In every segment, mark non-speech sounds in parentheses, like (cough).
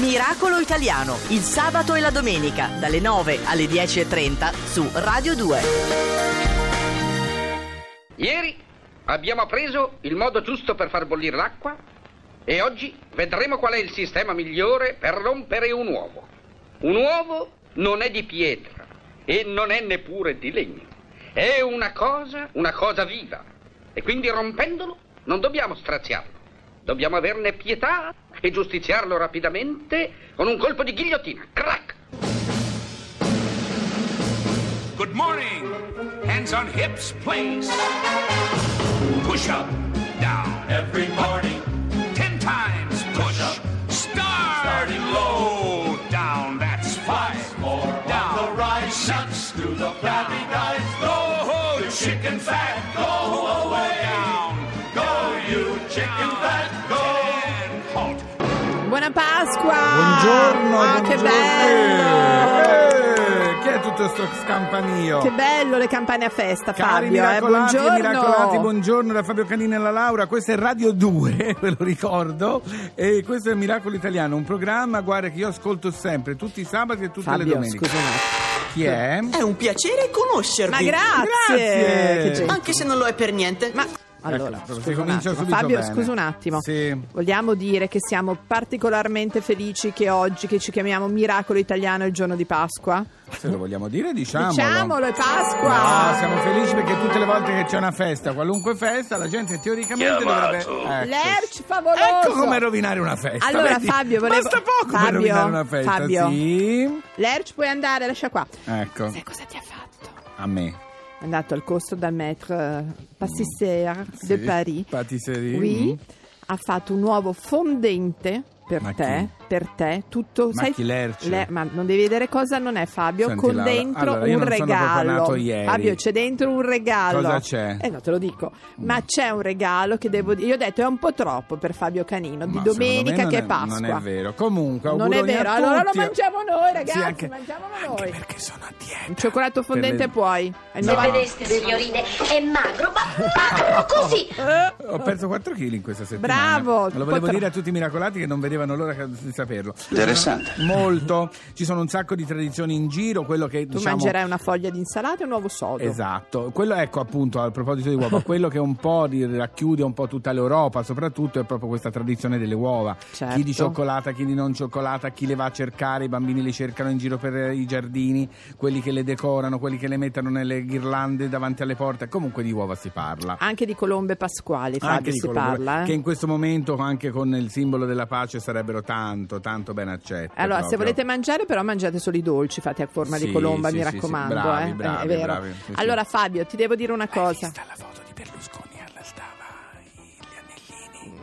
Miracolo Italiano, il sabato e la domenica, dalle 9 alle 10.30 su Radio 2. Ieri abbiamo appreso il modo giusto per far bollire l'acqua e oggi vedremo qual è il sistema migliore per rompere un uovo. Un uovo non è di pietra e non è neppure di legno. È una cosa, una cosa viva. E quindi rompendolo non dobbiamo straziarlo. Dobbiamo averne pietà e giustiziarlo rapidamente con un colpo di ghigliottina. Crack! Good morning. Hands on hips, please. Push up, down. Every morning. Ten times push. up. Starting low, down. That's five. More down. the rise. Six. To the flabby guys. Go, chicken fat. Go Buongiorno, Ah, che buongiorno. bello! Eh, che è tutto sto scampanio? Che bello le campane a festa, Cari Fabio. Eh, miracolati buongiorno. miracolati, buongiorno da Fabio Canini e la Laura. Questo è Radio 2, (laughs) ve lo ricordo. E questo è Miracolo Italiano, un programma, guarda, che io ascolto sempre, tutti i sabati e tutte le Fabio, domeniche. scusa un attimo. Chi è? È un piacere conoscervi. Ma grazie! Grazie. Che Anche se non lo è per niente. Ma allora, Ecco, scusa un attimo. subito Fabio, bene. scusa un attimo. Sì. Vogliamo dire che siamo particolarmente felici che oggi, che ci chiamiamo Miracolo Italiano, il giorno di Pasqua? Se lo vogliamo dire, (laughs) diciamolo. Diciamolo, è Pasqua! No, siamo felici perché tutte le volte che c'è una festa, qualunque festa, la gente teoricamente dovrebbe... Ecco. Lerch favoloso! Ecco come rovinare una festa. Allora, vedi? Fabio, volevo- Basta poco per Fabio, rovinare una festa. Fabio. Sì. Lerch, puoi andare, lascia qua. Ecco, Sai cosa ti ha fatto? a me. È andato al costo dal maître pâtissière de Sì, Paris. Patisserie. Oui, mm. ha fatto un uovo fondente per Ma te, per te, tutto Ma chi, Lerch? Le- ma non devi vedere cosa non è Fabio, Senti, con Laura, dentro allora, un regalo. ieri. Fabio, c'è dentro un regalo. Cosa c'è? Eh no, te lo dico. Ma c'è un regalo che devo dire. Io ho detto è un po' troppo per Fabio Canino di Ma domenica che è- è Pasqua. Non è vero. Comunque, Non è vero, allora lo mangiamo noi, ragazzi, Sì, anche, mangiamo anche noi. perché sono a dieta. Un cioccolato fondente le- puoi. Il No. nova- Vedeste, signorine, è magro, ma (laughs) magro così. Ho perso 4 kg in questa settimana. Bravo, Lo volevo dire a tutti i miracolati che non vedevano l'ora di saperlo. Interessante. Molto. Ci sono un sacco di tradizioni in giro. Quello che Tu diciamo. mangerai una foglia di insalata e un uovo sodo. Esatto, quello ecco appunto a proposito di uova, (laughs) quello che un po' racchiude un po' tutta l'Europa, soprattutto è proprio questa tradizione delle uova. Certo. Chi di cioccolata, chi di non cioccolata, chi le va a cercare, i bambini le cercano in giro per eh, i giardini, quelli che le decorano, quelli che le mettono nelle ghirlande davanti alle porte, comunque di uova si parla. Anche di colombe pasquali, Fabio, Anche di si colombe, parla. eh? che in questo momento anche con il simbolo della pace sarebbero tanto, tanto ben accette. Allora, se proprio. volete mangiare, però mangiate solo i dolci fatti a forma Sì, di colomba, sì, mi sì, sì. raccomando. Bravi, eh. bravi, è vero. bravi, sì, sì. allora, Fabio, ti devo dire una Hai cosa. vista la foto di Berlusconi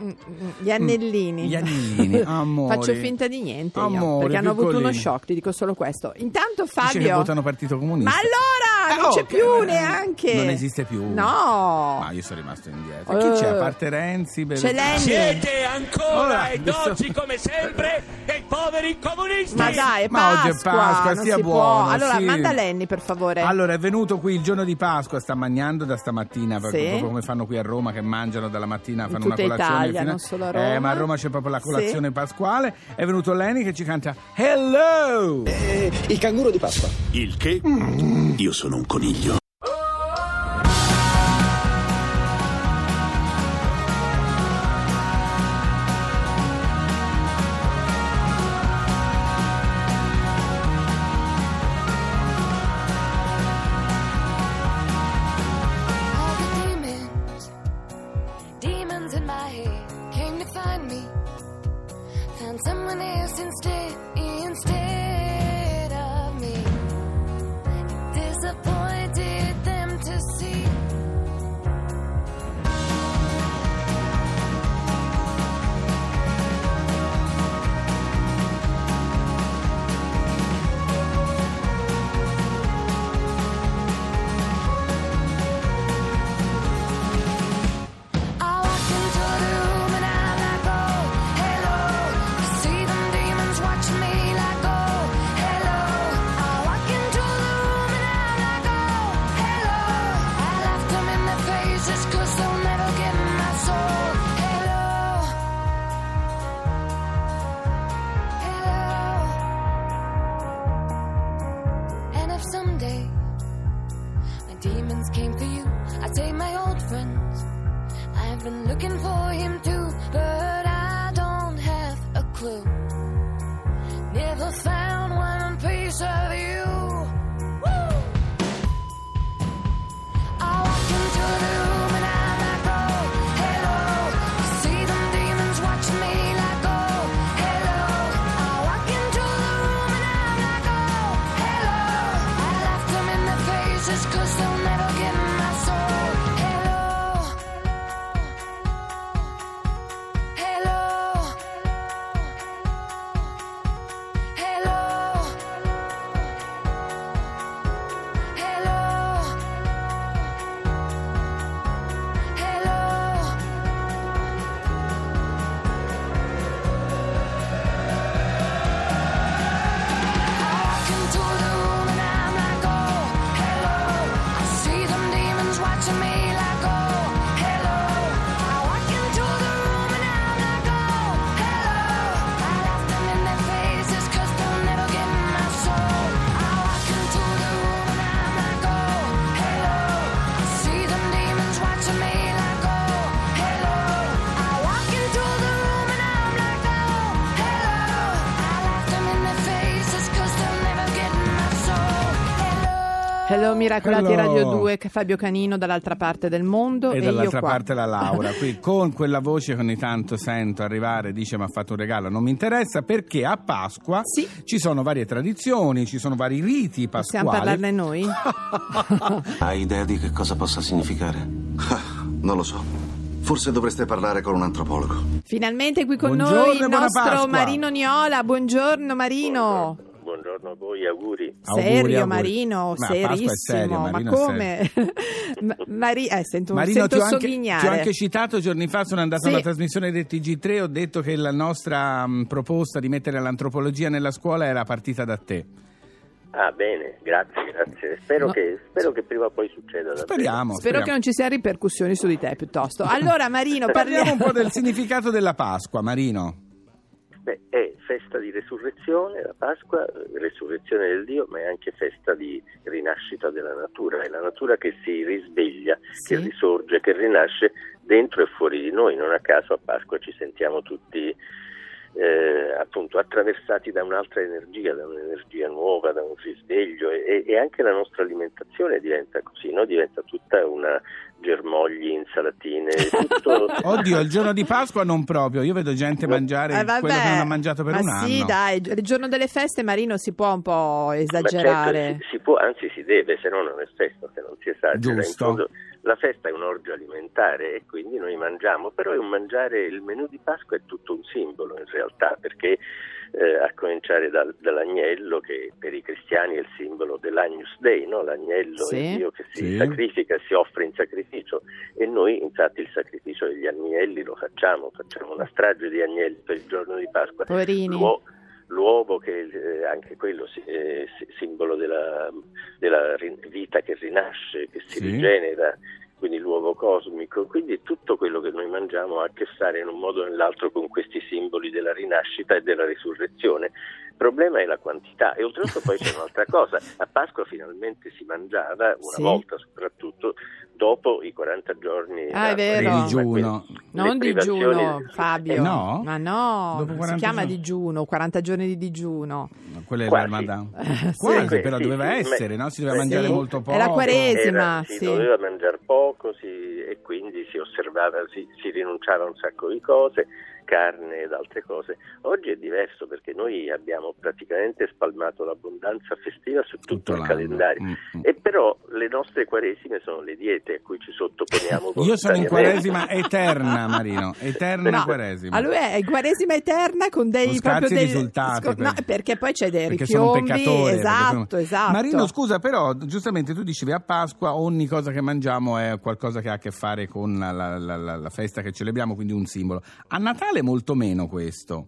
gli anellini? Mm, mm, Gli anellini. Gli anellini, (laughs) amore. Faccio finta di niente io, Amore, perché hanno avuto uno shock, ti dico solo questo. Intanto Dice che Fabio votano Partito Comunista. Ma allora, Eh, non c'è più che- neanche. Non esiste più. No. Ma io sono rimasto indietro. Chi c'è? A Eh. parte Renzi? C'è Lenny. Siete ancora Ora, e adesso- oggi come sempre dei poveri comunisti. Ma dai, è Ma oggi è Pasqua, Pasqua, non stia si buono, può. Allora, sì. manda Lenny, per favore. Allora, è venuto qui il giorno di Pasqua, sta mangiando da stamattina, proprio Sì. proprio come fanno qui a Roma, che mangiano dalla mattina, fanno tutta una colazione. Italia, fino- non solo a Eh, Roma. ma a Roma c'è proprio la Sì. colazione pasquale. È venuto Lenny che ci canta Hello! Il canguro di Pasqua. Il che? Io sono un coniglio. Miracolati Hello. Radio 2, che Fabio Canino dall'altra parte del mondo E e, dall'altra io qua. parte la Laura, qui con quella voce che ogni tanto sento arrivare, dice mi ha fatto un regalo, non mi interessa perché a Pasqua Sì. ci sono varie tradizioni, ci sono vari riti pasquali. Possiamo parlarne noi? (laughs) Hai idea di che cosa possa significare? Ah, non lo so. Forse dovreste parlare con un antropologo. Finalmente qui con Buongiorno noi il nostro Pasqua. Marino Niola. Buongiorno Marino. Buongiorno a voi, auguri. Auguri, Serio auguri. Marino, Ma Pasqua è serissimo. serio, Ma Marino è come? (laughs) Ma- Mari- eh, sento, Marino, sento ti ho, anche, ti ho anche citato giorni fa, sono andato Sì. alla trasmissione del TG3, ho detto che la nostra mh, proposta di mettere l'antropologia nella scuola era partita da te. Ah, bene, grazie, grazie. Spero, No. che, spero che prima o poi succeda. davvero. Speriamo. Spero che non ci siano ripercussioni su di te piuttosto. Allora Marino, (laughs) parliamo un po' del significato della Pasqua, Marino. Beh, è festa di resurrezione, la Pasqua, resurrezione del Dio, ma è anche festa di rinascita della natura. È la natura che si risveglia, Sì. che risorge, che rinasce dentro e fuori di noi. Non a caso a Pasqua ci sentiamo tutti eh, appunto attraversati da un'altra energia, da un'energia nuova, da un risveglio e, e anche la nostra alimentazione diventa così, no? diventa tutta una germogli, insalatine, (laughs) tutto... Oddio, il giorno di Pasqua non proprio, io vedo gente mangiare Eh, vabbè. quello che non ha mangiato per Ma un anno. sì, dai, il giorno delle feste Marino si può un po' Ma esagerare. certo, si, si può, anzi si deve, se no non è festa, se non si esagera. In Giusto. fondo, la festa è un orgio alimentare e quindi noi mangiamo, però è un mangiare, il menù di Pasqua è tutto un simbolo in realtà, perché eh, a cominciare dal- dall'agnello che per i cristiani è il simbolo dell'Agnus Dei, no? l'agnello Sì. è Dio che si Sì. sacrifica e si offre in sacrificio e noi infatti il sacrificio degli agnelli lo facciamo, facciamo una strage di agnelli per il giorno di Pasqua. Poverini. L'uo- l'uovo che eh, anche quello si- eh, si- simbolo della, della vita che rinasce, che si Sì. rigenera, quindi l'uovo cosmico, quindi tutto quello che noi mangiamo ha a che fare in un modo o nell'altro con questi simboli della rinascita e della risurrezione. Il problema è la quantità e oltretutto poi c'è (laughs) un'altra cosa, a Pasqua finalmente si mangiava una Sì. volta soprattutto dopo i 40 giorni Ah, è vero. Digiuno. Non digiuno, Fabio. Eh, no? Ma no, Dopo si 40 chiama giorni. digiuno, 40 giorni di digiuno. No, Quella è Quasi. la Ramadan. (laughs) Sì. Quasi, Sì, però sì, doveva sì, essere, ma- no? Si doveva Sì. mangiare molto poco. La Quaresima, Era- si doveva mangiare poco si- e quindi si osservava, si, si rinunciava a un sacco di cose, carne ed altre cose. Oggi è diverso perché noi abbiamo praticamente spalmato l'abbondanza festiva su tutto, Tutto il calendario. Mm, mm. E però le nostre quaresime sono le diete a cui ci sottoponiamo. (laughs) Io sono in quaresima eterna, Marino. Eterna No, quaresima. a lui è in quaresima eterna con dei Con proprio dei risultati, sco- per- no, perché poi c'è dei Perché Esatto, sono- esatto. Marino, scusa, però giustamente tu dicevi a Pasqua ogni cosa che mangiamo è qualcosa che ha a che fare con la, la- la- la- la festa che celebriamo, quindi un simbolo. A Natale molto meno questo.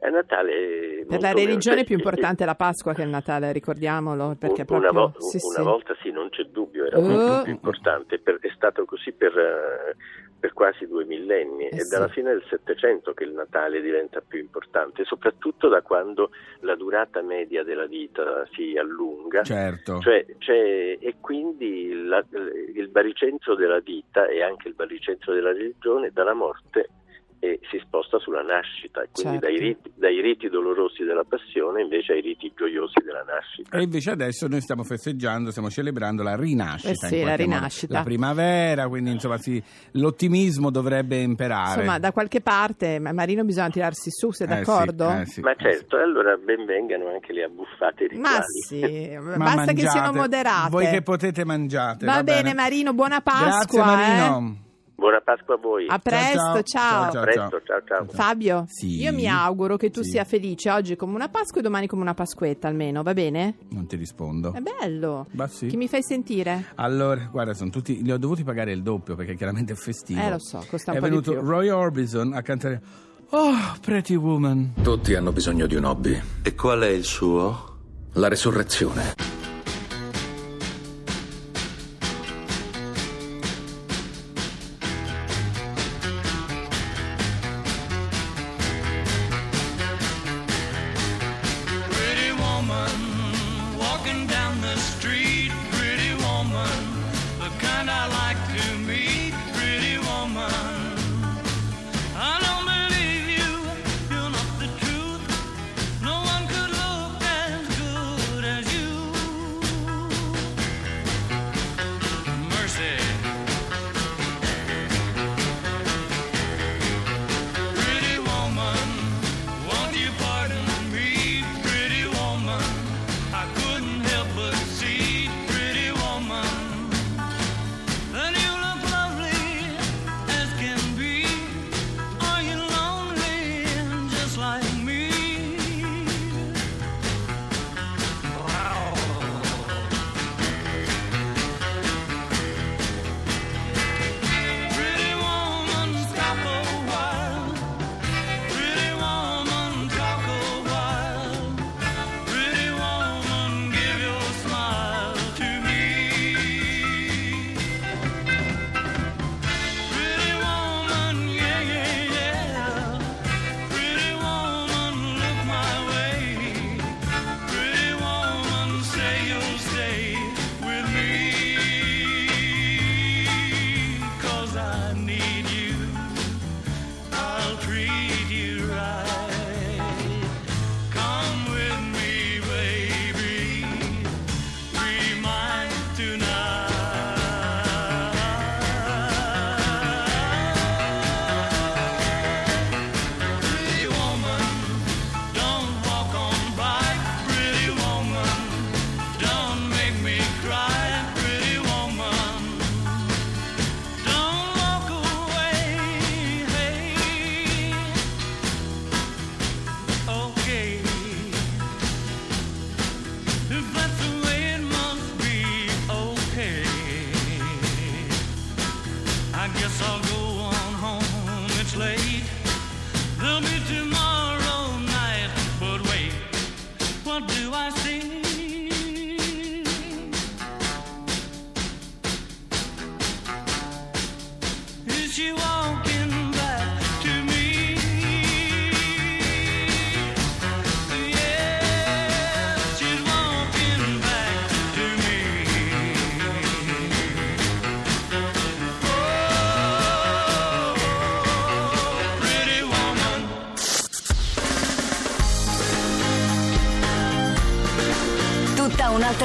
A Natale Per la meno- religione è cioè, più importante è la Pasqua che il Natale, ricordiamolo, perché Un- proprio una, vo- sì, una sì. volta sì, non c'è dubbio, era Oh. molto più importante, per- è stato così per, eh, per quasi due millenni. Eh È sì. dalla fine del Settecento che il Natale diventa più importante, soprattutto da quando la durata media della vita si allunga. Certo. Cioè, c'è- e quindi la- il baricentro della vita e anche il baricentro della religione dalla morte eh, si sposta sulla nascita, e quindi Certo. dai, riti, dai riti dolorosi della passione invece ai riti gioiosi della nascita. E invece adesso noi stiamo festeggiando, stiamo celebrando la rinascita. Eh sì, in la qualche modo. rinascita. La primavera, quindi insomma sì, l'ottimismo dovrebbe imperare. Insomma, da qualche parte, ma- Marino, bisogna tirarsi su, sei Eh sì, d'accordo? eh sì, Ma eh sì. certo, allora benvengano anche le abbuffate Ma rituali. sì, (laughs) Ma basta che mangiate, siano moderate. Voi che potete mangiate. Va, bene, Marino, buona Pasqua. Grazie Marino. Buona Pasqua a voi. A presto, ciao. ciao, ciao. A presto, ciao ciao. Fabio, Sì. io mi auguro che tu Sì. sia felice oggi come una Pasqua e domani come una Pasquetta almeno, va bene? Non ti rispondo. È bello. Ma sì. Chi mi fai sentire? Allora, guarda, sono tutti, li ho dovuti pagare il doppio perché chiaramente è festivo. Eh, lo so, costa un è po' di venuto più. Roy Orbison a cantare Oh, Pretty Woman. Tutti hanno bisogno di un hobby. E qual è il suo? La resurrezione.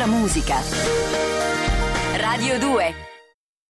Musica. Radio 2